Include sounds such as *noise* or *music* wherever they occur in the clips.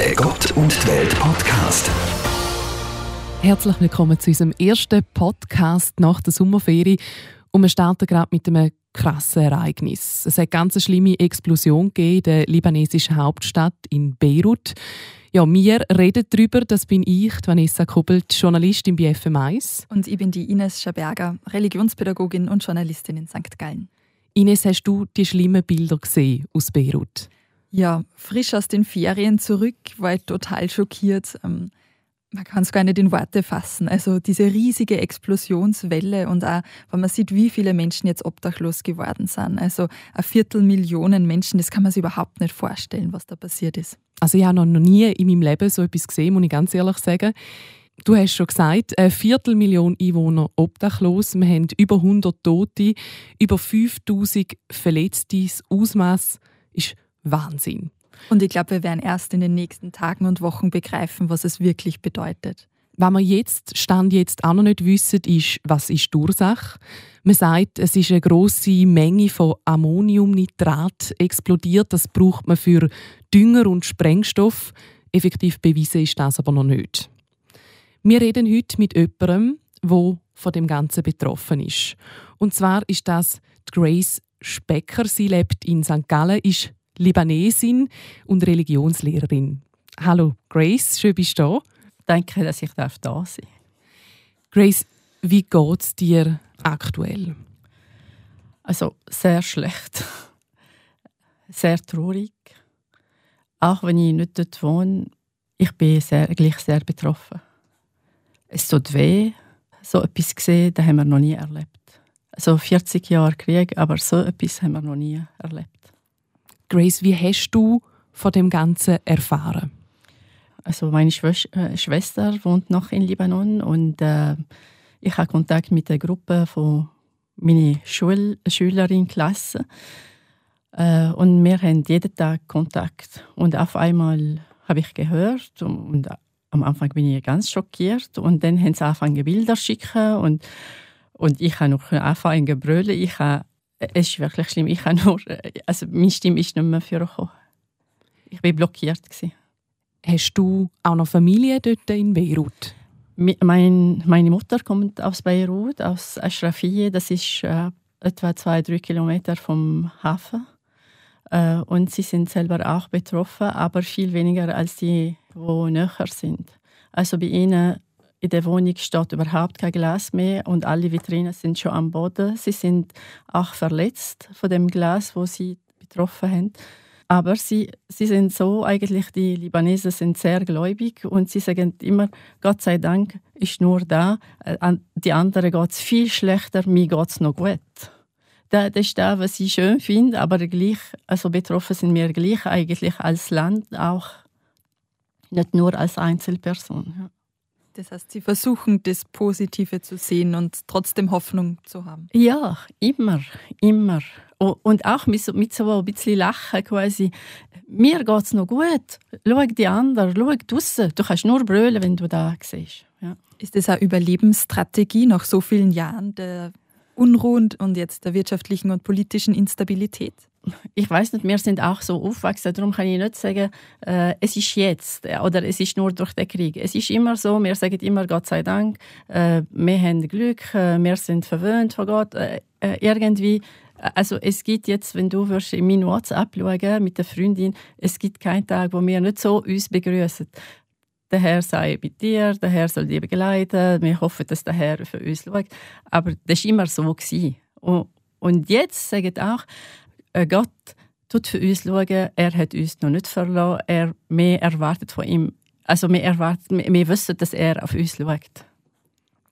Der Gott und die Welt Podcast. Herzlich willkommen zu unserem ersten Podcast nach der Sommerferie. Und wir starten gerade mit einem krassen Ereignis. Es hat eine ganz schlimme Explosion gegeben in der libanesischen Hauptstadt in Beirut. Ja, wir reden darüber. Das bin ich, Vanessa Kuppelt, Journalistin bei FM1. Und ich bin die Ines Schaberger, Religionspädagogin und Journalistin in St. Gallen. Ines, hast du die schlimmen Bilder gesehen aus Beirut? Ja, frisch aus den Ferien zurück, war ich total schockiert. Ähm, man kann es gar nicht in Worte fassen. Also diese riesige Explosionswelle und auch, wenn man sieht, wie viele Menschen jetzt obdachlos geworden sind. Also ein Viertelmillionen Menschen, das kann man sich überhaupt nicht vorstellen, was da passiert ist. Also ich habe noch nie in meinem Leben so etwas gesehen, muss ich ganz ehrlich sagen. Du hast schon gesagt, eine Viertelmillion Einwohner obdachlos. Wir haben über 100 Tote, über 5000 Verletzte. Das Ausmaß ist Wahnsinn. Und ich glaube, wir werden erst in den nächsten Tagen und Wochen begreifen, was es wirklich bedeutet. Was wir jetzt, Stand jetzt auch noch nicht wissen, ist, was ist die Ursache. Man sagt, es ist eine grosse Menge von Ammoniumnitrat explodiert. Das braucht man für Dünger und Sprengstoff. Effektiv bewiesen ist das aber noch nicht. Wir reden heute mit jemandem, der von dem Ganzen betroffen ist. Und zwar ist das Grace Specker. Sie lebt in St. Gallen, ist Libanesin und Religionslehrerin. Hallo Grace, schön bist du da. Danke, dass ich da sein darf. Grace, wie geht es dir aktuell? Also sehr schlecht. Sehr traurig. Auch wenn ich nicht dort wohne, ich bin sehr, gleich sehr betroffen. Es tut weh, so etwas gesehen, das haben wir noch nie erlebt. Also 40 Jahre Krieg, aber so etwas haben wir noch nie erlebt. Grace, wie hast du von dem Ganzen erfahren? Also meine äh, Schwester wohnt noch in Libanon und äh, ich habe Kontakt mit der Gruppe von meiner Schul Schülerin Klasse äh, und wir haben jeden Tag Kontakt und auf einmal habe ich gehört und, und am Anfang bin ich ganz schockiert und dann haben sie angefangen Bilder zu schicken und und ich habe noch angefangen zu brüllen. Ich habe es ist wirklich schlimm. Ich habe nur, also meine Stimme ist nicht mehr vorgekommen. Ich war blockiert. Gewesen. Hast du auch noch Familie dort in Beirut? Mein, meine Mutter kommt aus Beirut, aus Ashrafiyeh. Das ist äh, etwa zwei, drei Kilometer vom Hafen. Äh, und sie sind selber auch betroffen, aber viel weniger als die, die näher sind. Also bei ihnen in der Wohnung steht überhaupt kein Glas mehr und alle Vitrinen sind schon am Boden. Sie sind auch verletzt von dem Glas, wo sie betroffen haben. Aber sie, sie sind so, eigentlich die Libanesen sind sehr gläubig und sie sagen immer, Gott sei Dank ist nur da, äh, die anderen geht es viel schlechter, mir geht es noch gut. Das ist das, was ich schön finde, aber gleich, also betroffen sind wir gleich eigentlich als Land auch, nicht nur als Einzelperson. Ja. Das heißt, Sie versuchen, das Positive zu sehen und trotzdem Hoffnung zu haben. Ja, immer, immer. Und auch mit so, mit so ein bisschen Lachen quasi. Mir geht es noch gut. Schau die anderen, schau draussen. Du kannst nur brüllen, wenn du da siehst. Ja. Ist das eine Überlebensstrategie nach so vielen Jahren der Unruhe und jetzt der wirtschaftlichen und politischen Instabilität? Ich weiß nicht, wir sind auch so aufgewachsen, darum kann ich nicht sagen, äh, es ist jetzt äh, oder es ist nur durch den Krieg. Es ist immer so, wir sagen immer Gott sei Dank, äh, wir haben Glück, äh, wir sind verwöhnt von Gott. Äh, äh, irgendwie, also es gibt jetzt, wenn du wirst in mein WhatsApp schauen mit der Freundin, es gibt keinen Tag, wo wir nicht so uns begrüßen. Der Herr sei mit dir, der Herr soll dich begleiten, wir hoffen, dass der Herr für uns schaut. Aber das war immer so. Und, und jetzt sagen auch, Gott tut für uns schauen, er hat uns noch nicht verloren, er, wir erwartet von ihm, also wir, erwarten, wir wissen, dass er auf uns schaut.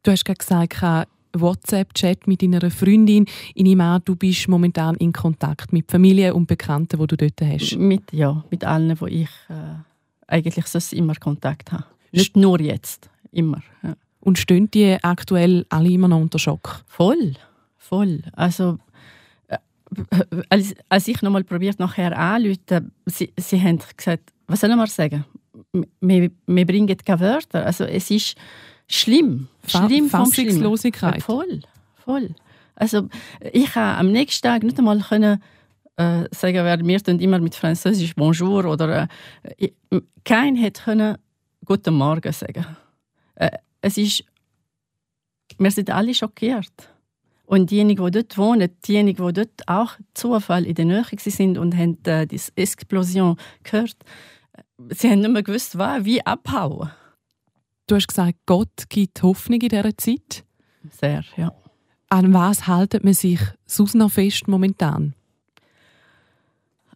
Du hast gerade gesagt, WhatsApp-Chat mit deiner Freundin. Ich nehme an, du bist momentan in Kontakt mit Familie und Bekannten, die du dort hast. Mit, ja, mit allen, wo ich äh, eigentlich sonst immer Kontakt habe. Nicht nur jetzt, immer. Ja. Und stehen die aktuell alle immer noch unter Schock? Voll, voll. Also als, als ich nochmal probiert nachher anzurufen, sie, sie haben gesagt, was sollen wir sagen? Wir, wir bringen keine Wörter. Also es ist schlimm. Schlimm Fassungslosigkeit. Ja, voll, voll. Also ich habe am nächsten Tag nicht einmal können äh, sagen wir, wir tun immer mit Französisch Bonjour oder äh, kein hätte können Guten Morgen sagen. Äh, es ist, wir sind alle schockiert. Und diejenigen, die dort wohnen, diejenigen, die dort auch Zufall in der Nähe sind und haben äh, die Explosion gehört, sie haben nicht mehr gewusst, was, wie abhauen. Du hast gesagt, Gott gibt Hoffnung in dieser Zeit. Sehr, ja. An was haltet man sich sonst noch fest momentan?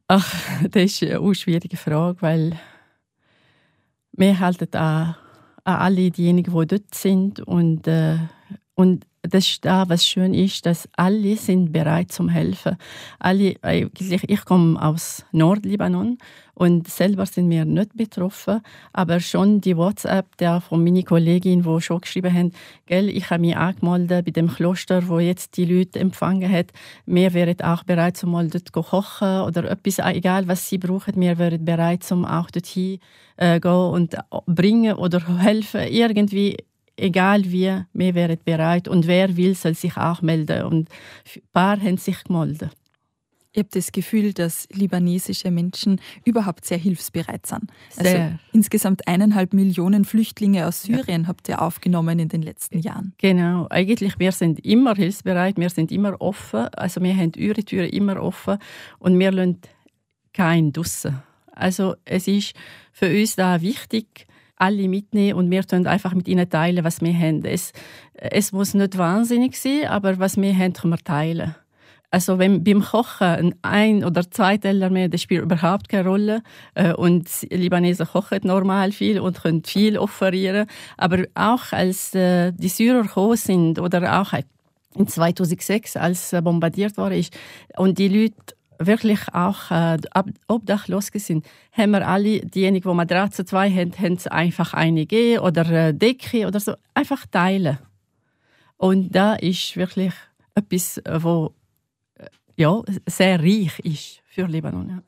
Ach, *laughs* das ist eine schwierige Frage, weil wir halten an, an alle diejenigen, die dort sind und, äh, und das ist da, was schön ist, dass alle sind bereit zum helfen. Alle, eigentlich, ich komme aus Nordlibanon und selber sind wir nicht betroffen, aber schon die WhatsApp der von meiner Kollegin, wo schon geschrieben haben, gell, ich habe mich angemeldet bei dem Kloster, wo jetzt die Leute empfangen hat. Wir wären auch bereit, zum mal dort kochen oder etwas, egal was sie brauchen, wir wären bereit, zum auch dorthin äh, gehen und bringen oder helfen irgendwie egal wie, wir wären bereit. Und wer will, soll sich auch melden. Und ein paar haben sich gemeldet. Ich habe das Gefühl, dass libanesische Menschen überhaupt sehr hilfsbereit sind. Also sehr. Insgesamt eineinhalb Millionen Flüchtlinge aus Syrien ja. habt ihr aufgenommen in den letzten Jahren. Genau. Eigentlich, wir sind immer hilfsbereit, wir sind immer offen. Also wir haben eure Türen immer offen und wir lassen keinen draussen. Also es ist für uns da wichtig, alle mitnehmen und wir teilen einfach mit ihnen teilen, was wir haben. Es, es muss nicht wahnsinnig sein, aber was wir haben, können wir teilen. Also wenn beim Kochen ein oder zwei Teller mehr, das spielt überhaupt keine Rolle. Äh, und Libanesen kochen normal viel und können viel offerieren. Aber auch als äh, die Syrer gekommen sind oder auch in 2006, als bombardiert war und die Leute wirklich auch äh, obdachlos sind, haben wir alle, diejenigen, die Matratze zwei haben, haben einfach eine gegeben oder eine Decke oder so, einfach teilen. Und da ist wirklich etwas, wo äh, ja, sehr reich ist für Libanon. Ja.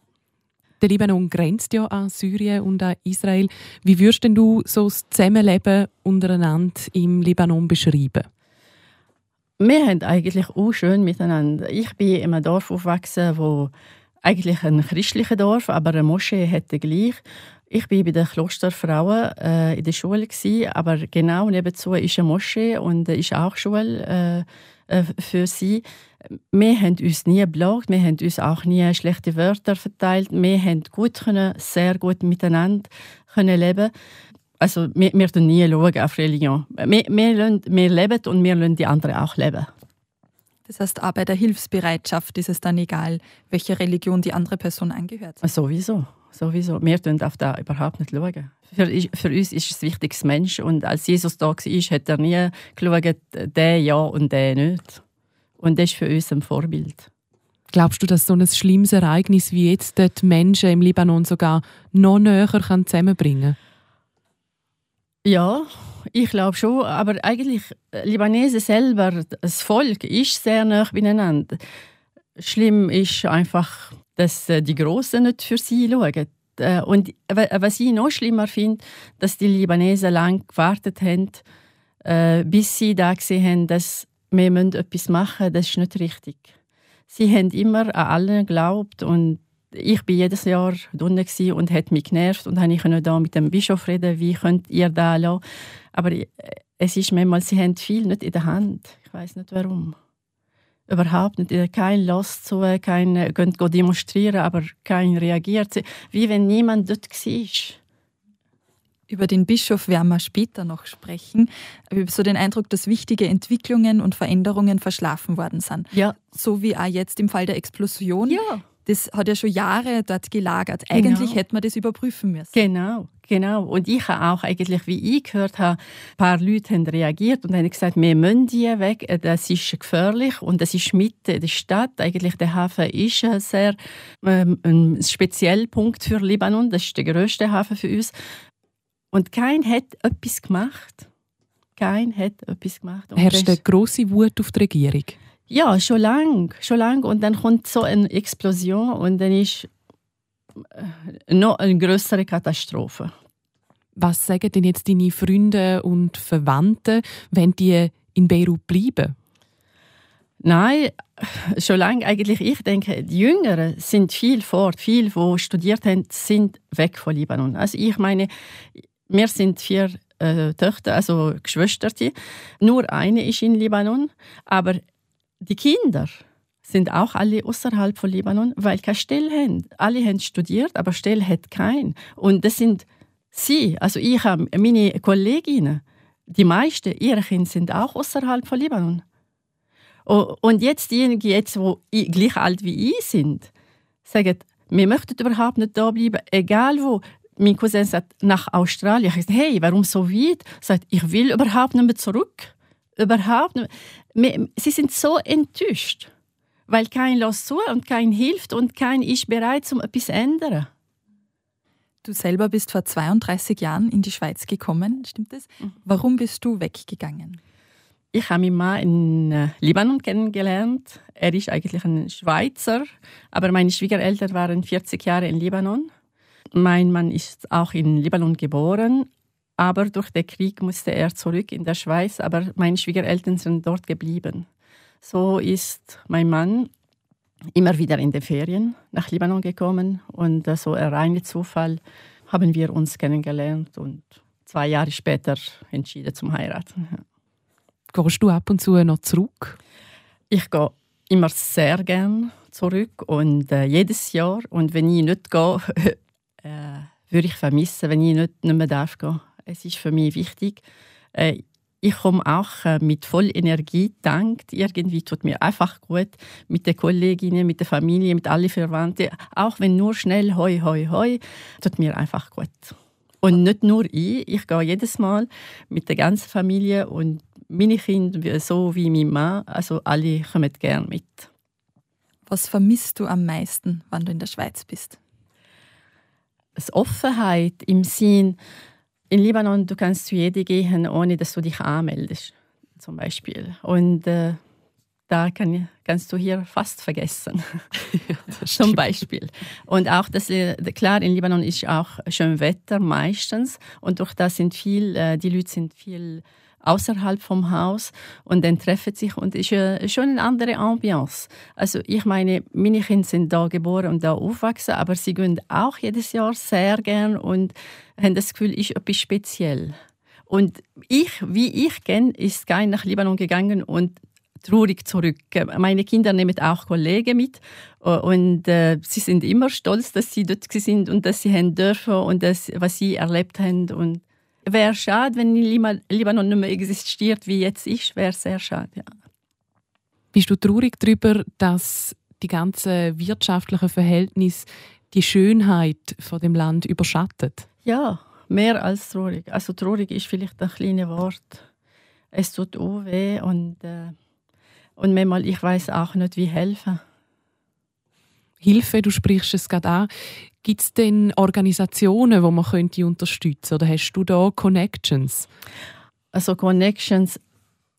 Der Libanon grenzt ja an Syrien und an Israel. Wie würdest du so das Zusammenleben untereinander im Libanon beschreiben? Wir haben eigentlich auch schön miteinander. Ich bin in einem Dorf aufgewachsen, wo eigentlich ein christliches Dorf, aber eine Moschee hätte gleich. Ich war bei den Klosterfrauen äh, in der Schule gewesen, aber genau nebenzu ist eine Moschee und ist auch Schule äh, äh, für sie. Wir haben uns nie blockt, wir haben uns auch nie schlechte Wörter verteilt. Wir haben gut können, sehr gut miteinander können leben. Also wir, wir schauen nie schauen auf Religion. Wir, wir, lassen, wir leben und wir lassen die anderen auch leben. Das heißt, auch bei der Hilfsbereitschaft ist es dann egal, welche Religion die andere Person angehört. Sowieso, sowieso. Wir schauen auf das überhaupt nicht schauen. Für, für uns ist es wichtig, das Mensch. Und als Jesus da war, hat er nie geschaut, der ja und der nicht. Und das ist für uns ein Vorbild. Glaubst du, dass so ein schlimmes Ereignis wie jetzt die Menschen im Libanon sogar noch näher zusammenbringen kann? Ja, ich glaube schon, aber eigentlich äh, Libanesen selber, das Volk ist sehr nah beieinander. Schlimm ist einfach, dass äh, die Großen nicht für sie schauen. Äh, und was ich noch schlimmer finde, dass die Libanesen lang gewartet haben, bis sie da gesehen haben, dass wir etwas machen müssen, das ist nicht richtig. Sie haben immer an allen geglaubt und ich bin jedes Jahr unten und hat mich genervt und ich konnte da mit dem Bischof reden, wie könnt ihr da lassen. Aber es ist manchmal, sie haben viel nicht in der Hand. Ich weiß nicht warum. Überhaupt nicht. Kein Lass zu, kein gehen demonstrieren, aber kein reagiert. Wie wenn niemand dort war. Über den Bischof werden wir später noch sprechen. Ich habe so den Eindruck, dass wichtige Entwicklungen und Veränderungen verschlafen worden sind. Ja. So wie auch jetzt im Fall der Explosion. Ja das hat ja schon Jahre dort gelagert. Eigentlich genau. hätte man das überprüfen müssen. Genau, genau. Und ich habe auch eigentlich, wie ich gehört habe, ein paar Leute haben reagiert und haben gesagt, wir müssen hier weg, das ist gefährlich und das ist Mitte der Stadt. Eigentlich der Hafen ist ein sehr ähm, ein spezieller Punkt für Libanon. Das ist der größte Hafen für uns. Und kein hat etwas gemacht. Kein hat etwas gemacht. Und Herrscht eine grosse Wut auf die Regierung? Ja, schon lang, schon lang. Und dann kommt so eine Explosion und dann ist äh, noch eine größere Katastrophe. Was sagen denn jetzt deine Freunde und Verwandte, wenn die in Beirut bleiben? Nein, schon lange eigentlich. Ich denke, die Jüngeren sind viel fort. Viele, die studiert haben, sind weg von Libanon. Also ich meine, wir sind vier äh, Töchter, also Geschwister. Nur eine ist in Libanon, aber die Kinder sind auch alle außerhalb von Libanon, weil keine Stelle haben. Alle haben studiert, aber Stelle hat kein. Und das sind sie, also ich habe meine Kolleginnen, die meisten ihre Kinder sind auch außerhalb von Libanon. Und jetzt diejenigen, jetzt, die gleich alt wie ich sind, sagen, wir möchten überhaupt nicht da bleiben, egal wo. Mein Cousin sagt, nach Australien. Ich sage, hey, warum so weit? Er sagt, ich will überhaupt nicht mehr zurück. Überhaupt. Sie sind so enttäuscht, weil kein lässt zu und kein hilft und kein ist bereit, um etwas zu ändern. Du selber bist vor 32 Jahren in die Schweiz gekommen, stimmt das? Mhm. Warum bist du weggegangen? Ich habe meinen Mann in äh, Libanon kennengelernt. Er ist eigentlich ein Schweizer, aber meine Schwiegereltern waren 40 Jahre in Libanon. Mein Mann ist auch in Libanon geboren, aber durch den Krieg musste er zurück in der Schweiz, aber meine Schwiegereltern sind dort geblieben. So ist mein Mann immer wieder in den Ferien nach Libanon gekommen und äh, so ein reiner Zufall haben wir uns kennengelernt und zwei Jahre später entschieden zum heiraten. Gehst du ab und zu noch zurück? Ich gehe immer sehr gern zurück und äh, jedes Jahr. Und wenn ich nicht gehe, *laughs* äh, würde ich vermissen, wenn ich nicht, nicht mehr darf gehen. Es ist für mich wichtig. Äh, ich komme auch äh, mit voll Energie, dankt. Irgendwie tut mir einfach gut mit den Kolleginnen, mit der Familie, mit allen Verwandten. Auch wenn nur schnell hoi, hoi, hoi, tut mir einfach gut. Und nicht nur ich, ich gehe jedes Mal mit der ganzen Familie und meine Kinder, so wie mein Mann, also alle kommen gerne mit. Was vermisst du am meisten, wenn du in der Schweiz bist? Das Offenheit im Sinn, in Libanon du kannst zu jedem gehen, ohne dass du dich anmeldest, zum Beispiel. Und äh, da kann, kannst du hier fast vergessen, *laughs* ja, *laughs* zum Beispiel. Und auch, dass, äh, klar, in Libanon ist auch schön Wetter meistens und durch das sind viel, äh, die Leute sind viel außerhalb vom Haus und dann treffen sich und es ist äh, schon eine andere Ambiance. Also ich meine, meine Kinder sind da geboren und da aufgewachsen, aber sie gehen auch jedes Jahr sehr gern und haben das Gefühl, ist etwas speziell. Und ich, wie ich kenne, ist kein nach Libanon gegangen und traurig zurück. Meine Kinder nehmen auch Kollegen mit äh, und äh, sie sind immer stolz, dass sie dort sind und dass sie haben dürfen und das, was sie erlebt haben und wäre schade, wenn Libanon nicht mehr existiert, wie jetzt ist, wäre sehr schade. Ja. Bist du traurig darüber, dass die ganzen wirtschaftlichen Verhältnisse die Schönheit von dem Land überschattet? Ja, mehr als traurig. Also traurig ist vielleicht ein kleines Wort. Es tut auch weh und, äh, und manchmal, ich weiß auch nicht, wie helfen. Hilfe, du sprichst es gerade an. Gibt es denn Organisationen, die man könnte unterstützen oder hast du da Connections? Also Connections,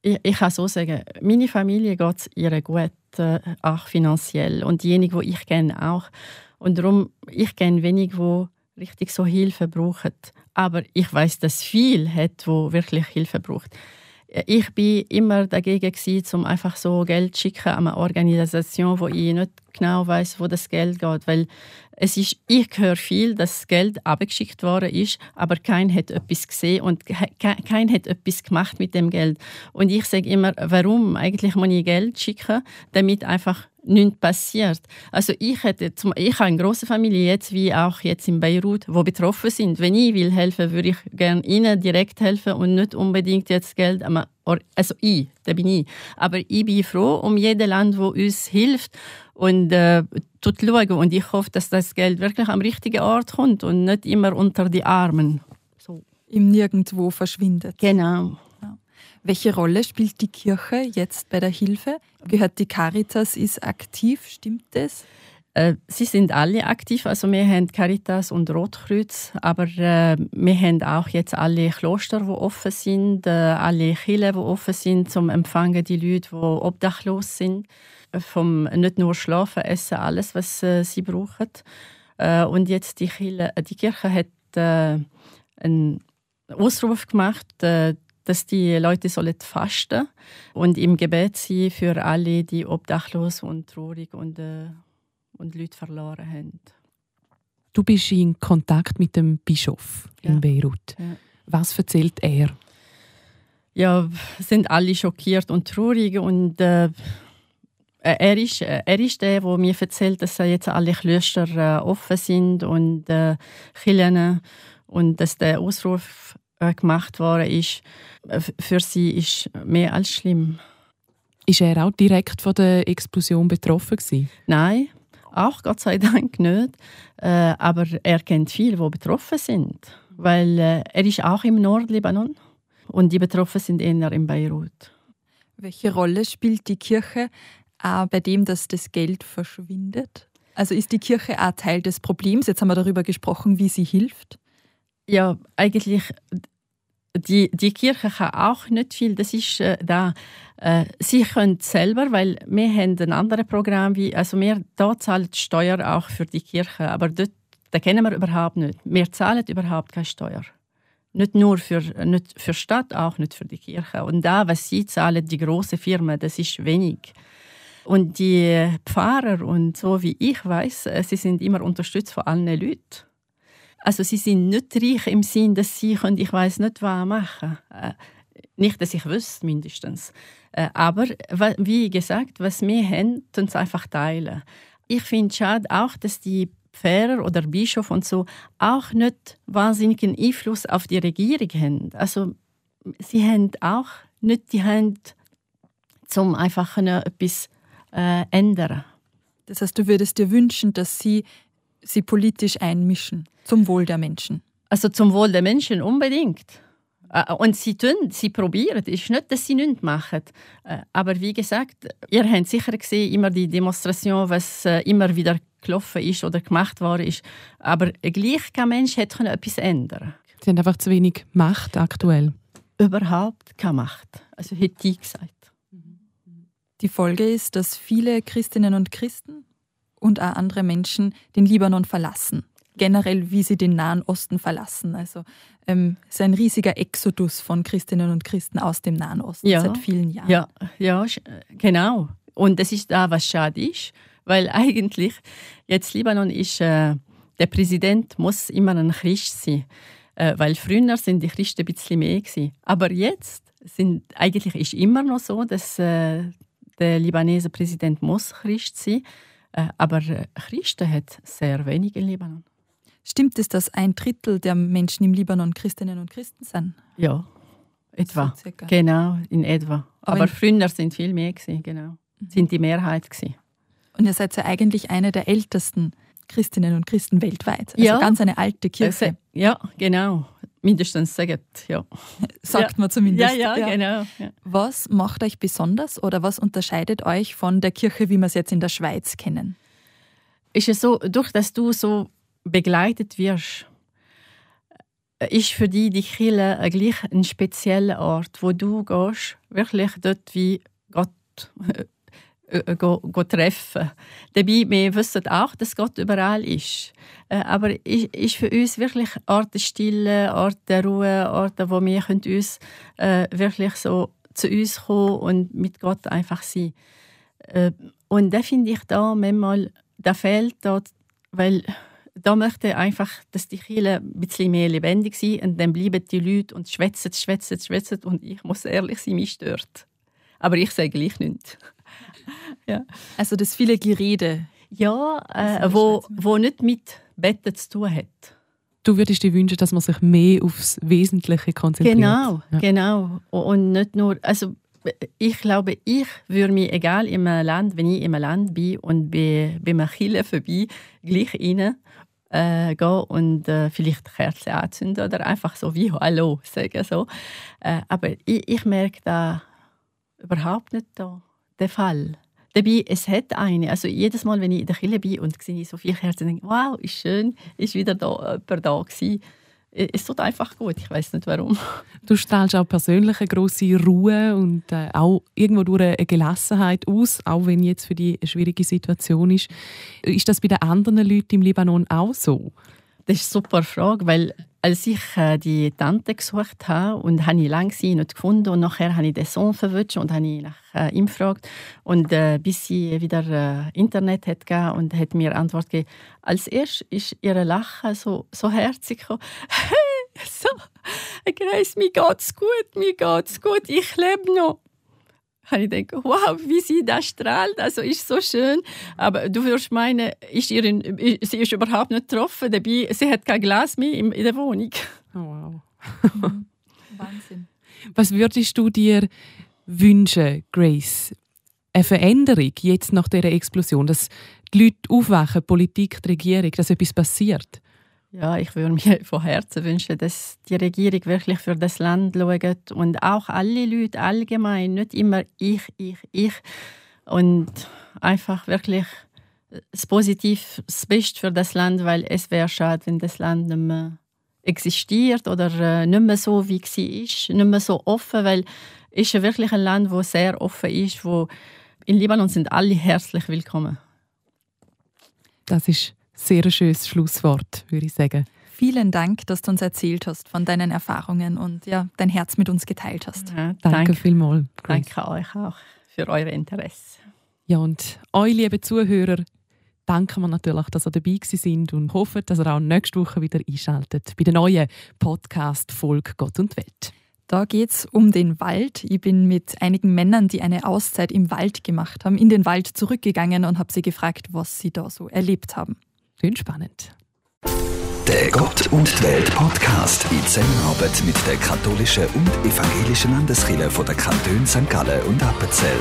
ich, ich kann so sagen, meine Familie geht es ihr gut, äh, auch finanziell und diejenigen, die ich kenne, auch. Und darum, ich kenne wenig, die richtig so Hilfe brauchen. Aber ich weiß, dass viel hat, wo wirklich Hilfe braucht. Ich bin immer dagegen gewesen, um einfach so Geld zu schicken an eine Organisation, wo ich nicht genau weiß, wo das Geld geht, weil es ist, ich höre viel, dass das Geld abgeschickt worden ist, aber kein hat etwas gesehen und kein hat etwas gemacht mit dem Geld. Und ich sage immer, warum eigentlich muss ich Geld schicken, damit einfach nichts passiert. Also ich hätte ich habe eine große Familie jetzt wie auch jetzt in Beirut, wo betroffen sind. Wenn ich will helfen, würde ich gerne ihnen direkt helfen und nicht unbedingt jetzt Geld. Also ich, da bin ich. Aber ich bin froh um jedes Land, wo uns hilft und äh, tut schauen. Und ich hoffe, dass das Geld wirklich am richtigen Ort kommt und nicht immer unter die Armen. So. Im Nirgendwo verschwindet. Genau. Welche Rolle spielt die Kirche jetzt bei der Hilfe? Gehört die Caritas ist aktiv, stimmt das? Äh, sie sind alle aktiv, also wir haben Caritas und Rotkreuz, aber äh, wir haben auch jetzt alle Kloster, die offen sind, äh, alle Kirchen, die offen sind, zum Empfangen die Leute, die obdachlos sind, vom nicht nur Schlafen, Essen, alles, was sie brauchen. Und jetzt die Kirche, die Kirche hat einen Ausruf gemacht, dass die Leute sollen fasten und im Gebet sein für alle, die obdachlos und traurig und, und Leute verloren haben. Du bist in Kontakt mit dem Bischof in Ja. Beirut. Ja. Was erzählt er? ja, sind alle schockiert und traurig und äh, er ist, er ist der, der mir erzählt, dass jetzt alle Klöster äh, offen sind und äh, Kirchen und dass der Ausruf äh, gemacht worden ist. Äh, Für sie ist mehr als schlimm. Ist er auch direkt von der Explosion betroffen gewesen? Nein, auch Gott sei Dank nicht. Äh, aber er kennt viele, die betroffen sind, weil äh, er ist auch im Nordlibanon und die betroffen sind eher in Beirut. Welche Rolle spielt die Kirche auch bei dem, dass das Geld verschwindet? Also ist die Kirche auch Teil des Problems? Jetzt haben wir darüber gesprochen, wie sie hilft. Ja, eigentlich die, die Kirche kann auch nicht viel. Das ist äh, da. Äh, sie können selber, weil wir haben ein anderes Programm, wie, also wir da zahlen die Steuer auch für die Kirche, aber dort, da kennen wir überhaupt nicht. Wir zahlen überhaupt keine Steuer. Nicht nur für, nicht für Stadt, auch nicht für die Kirche. Und da, was sie zahlen, die großen Firmen, das ist wenig. Und die Pfarrer und so wie ich weiß, äh, sie sind immer unterstützt von allen Leuten. Also sie sind nicht reich im Sinn, dass sie können, ich weiß nicht was machen. Äh, nicht, dass ich wüsste, mindestens. Äh, aber wie gesagt, was wir haben, tun sie einfach teilen. Ich finde es schade auch, dass die Pfarrer oder Bischof und so auch nicht wahnsinnigen Einfluss auf die Regierung haben. Also sie haben auch nicht die Hand, um einfach etwas äh, ändern. Das heißt, du würdest dir wünschen, dass sie sie politisch einmischen zum Wohl der Menschen. Also zum Wohl der Menschen unbedingt. Äh, Und sie tun, sie probieren. Es ist nicht, dass sie nichts machen. Äh, Aber wie gesagt, ihr habt sicher gesehen, immer die Demonstration, was äh, immer wieder gelaufen ist oder gemacht worden ist. Aber gleich kein Mensch hätte können etwas ändern. Sie haben einfach zu wenig Macht aktuell. Überhaupt keine Macht. Also hätte ich gesagt. Die Folge ist, dass viele Christinnen und Christen und auch andere Menschen den Libanon verlassen. Generell, wie sie den Nahen Osten verlassen. Also ähm, es ist ein riesiger Exodus von Christinnen und Christen aus dem Nahen Osten Ja. seit vielen Jahren. Ja, ja, sch- genau. Und das ist da, was schade ist, weil *laughs* eigentlich jetzt Libanon ist, äh, der Präsident muss immer ein Christ sein, äh, weil früher sind die Christen ein bisschen mehr gewesen. Aber jetzt sind eigentlich ist immer noch so, dass äh, der libanese Präsident muss Christ sein, äh, aber äh, Christen hat sehr wenig in Libanon. Stimmt es, dass ein Drittel der Menschen im Libanon Christinnen und Christen sind? Ja, etwa. So. Genau, in etwa. Aber Aber, früher sind viel mehr gewesen, genau. Sind die Mehrheit gewesen. Und ihr seid ja eigentlich eine der ältesten Christinnen und Christen weltweit. Also Ja. ganz eine alte Kirche, Also, Ja, genau. Mindestens sagen, ja. sagt ja. man zumindest. Ja, ja, genau. Was macht euch besonders oder was unterscheidet euch von der Kirche, wie wir es jetzt in der Schweiz kennen? Ist es so, durch dass du so begleitet wirst, ist für dich die Kirche ein gleich ein spezieller Ort, wo du gehst, wirklich dort wie Gott äh, äh, go, go treffen. Dabei, wir wissen auch, dass Gott überall ist. Äh, aber ist, ist für uns wirklich Ort der Stille, Ort der Ruhe, Orte, wo wir können uns äh, wirklich so zu uns kommen und mit Gott einfach sein. Äh, und da finde ich da manchmal, da fehlt dort, weil da möchte einfach, dass die Kirche ein bisschen mehr lebendig sind und dann bleiben die Leute und schwätzen, schwätzen, schwätzen und ich muss ehrlich sein, mich stört. Aber ich sage gleich nichts. *laughs* Also das viele Gerede. Ja, äh, der wo, wo nicht mit Betten zu tun hat. Du würdest dir wünschen, dass man sich mehr aufs Wesentliche konzentriert. Genau, Ja. genau. Und nicht nur, also ich glaube, ich würde mich, egal in einem Land, wenn ich in einem Land bin und bei, bei einer Kirche vorbei, gleich rein äh, gehen und äh, vielleicht Kerzen anzünden oder einfach so wie Hallo sagen. So. Äh, aber ich, ich merke da überhaupt nicht da, den Fall. Dabei, es hat eine. Also jedes Mal, wenn ich in der Kirche bin und sehe so viele Kerzen, denke ich, wow, ist schön, ist wieder da, jemand da gewesen. Es tut einfach gut, ich weiß nicht warum. Du strahlst auch persönlich eine grosse Ruhe und äh, auch irgendwo durch eine Gelassenheit aus, auch wenn jetzt für die eine schwierige Situation ist. Ist das bei den anderen Leuten im Libanon auch so? Das ist eine super Frage, weil als ich äh, die Tante gesucht habe und habe ich lange sie nicht gefunden und nachher habe ich den Sohn verwünscht und habe ich nach äh, ihm gefragt und äh, bis sie wieder äh, Internet hat gegeben und hat mir Antwort gegeben. Als erstes ist ihre Lachen so so herzig gekommen. *laughs* So, Grace, mir geht's gut, mir geht's gut, ich lebe noch *laughs* habe ich gedacht, wow, wie sie da strahlt, also ist so schön. Aber du wirst meinen, ist ihr in, sie ist überhaupt nicht getroffen, dabei, sie hat kein Glas mehr in, in der Wohnung. Oh, wow. *laughs* Wahnsinn. Was würdest du dir wünschen, Grace? Eine Veränderung jetzt nach dieser Explosion, dass die Leute aufwachen, die Politik, die Regierung, dass etwas passiert? Ja, ich würde mir *laughs* von Herzen wünschen, dass die Regierung wirklich für das Land schaut und auch alle Leute allgemein, nicht immer ich, ich, ich. Und einfach wirklich das Positive, das Beste für das Land, weil es wäre schade, wenn das Land nicht mehr existiert oder äh, nicht mehr so, wie es ist, nicht mehr so offen, weil es ist wirklich ein Land, wo sehr offen ist, wo in Libanon sind alle herzlich willkommen. Das ist sehr schönes Schlusswort, würde ich sagen. Vielen Dank, dass du uns erzählt hast von deinen Erfahrungen und ja, dein Herz mit uns geteilt hast. Ja, Danke, danke, vielmals. Grace. danke euch auch für euer Interesse. Ja, und euch, liebe Zuhörer, danken wir natürlich, dass ihr dabei gewesen sind und hoffen, dass ihr auch nächste Woche wieder einschaltet bei der neuen Podcast-Folge Gott und Welt. Da geht es um den Wald. Ich bin mit einigen Männern, die eine Auszeit im Wald gemacht haben, in den Wald zurückgegangen und habe sie gefragt, was sie da so erlebt haben. Schön spannend. Der Gott und die Welt Podcast in Zusammenarbeit mit der katholischen und evangelischen Landeskirche von der Kantone St. Gallen und Appenzell.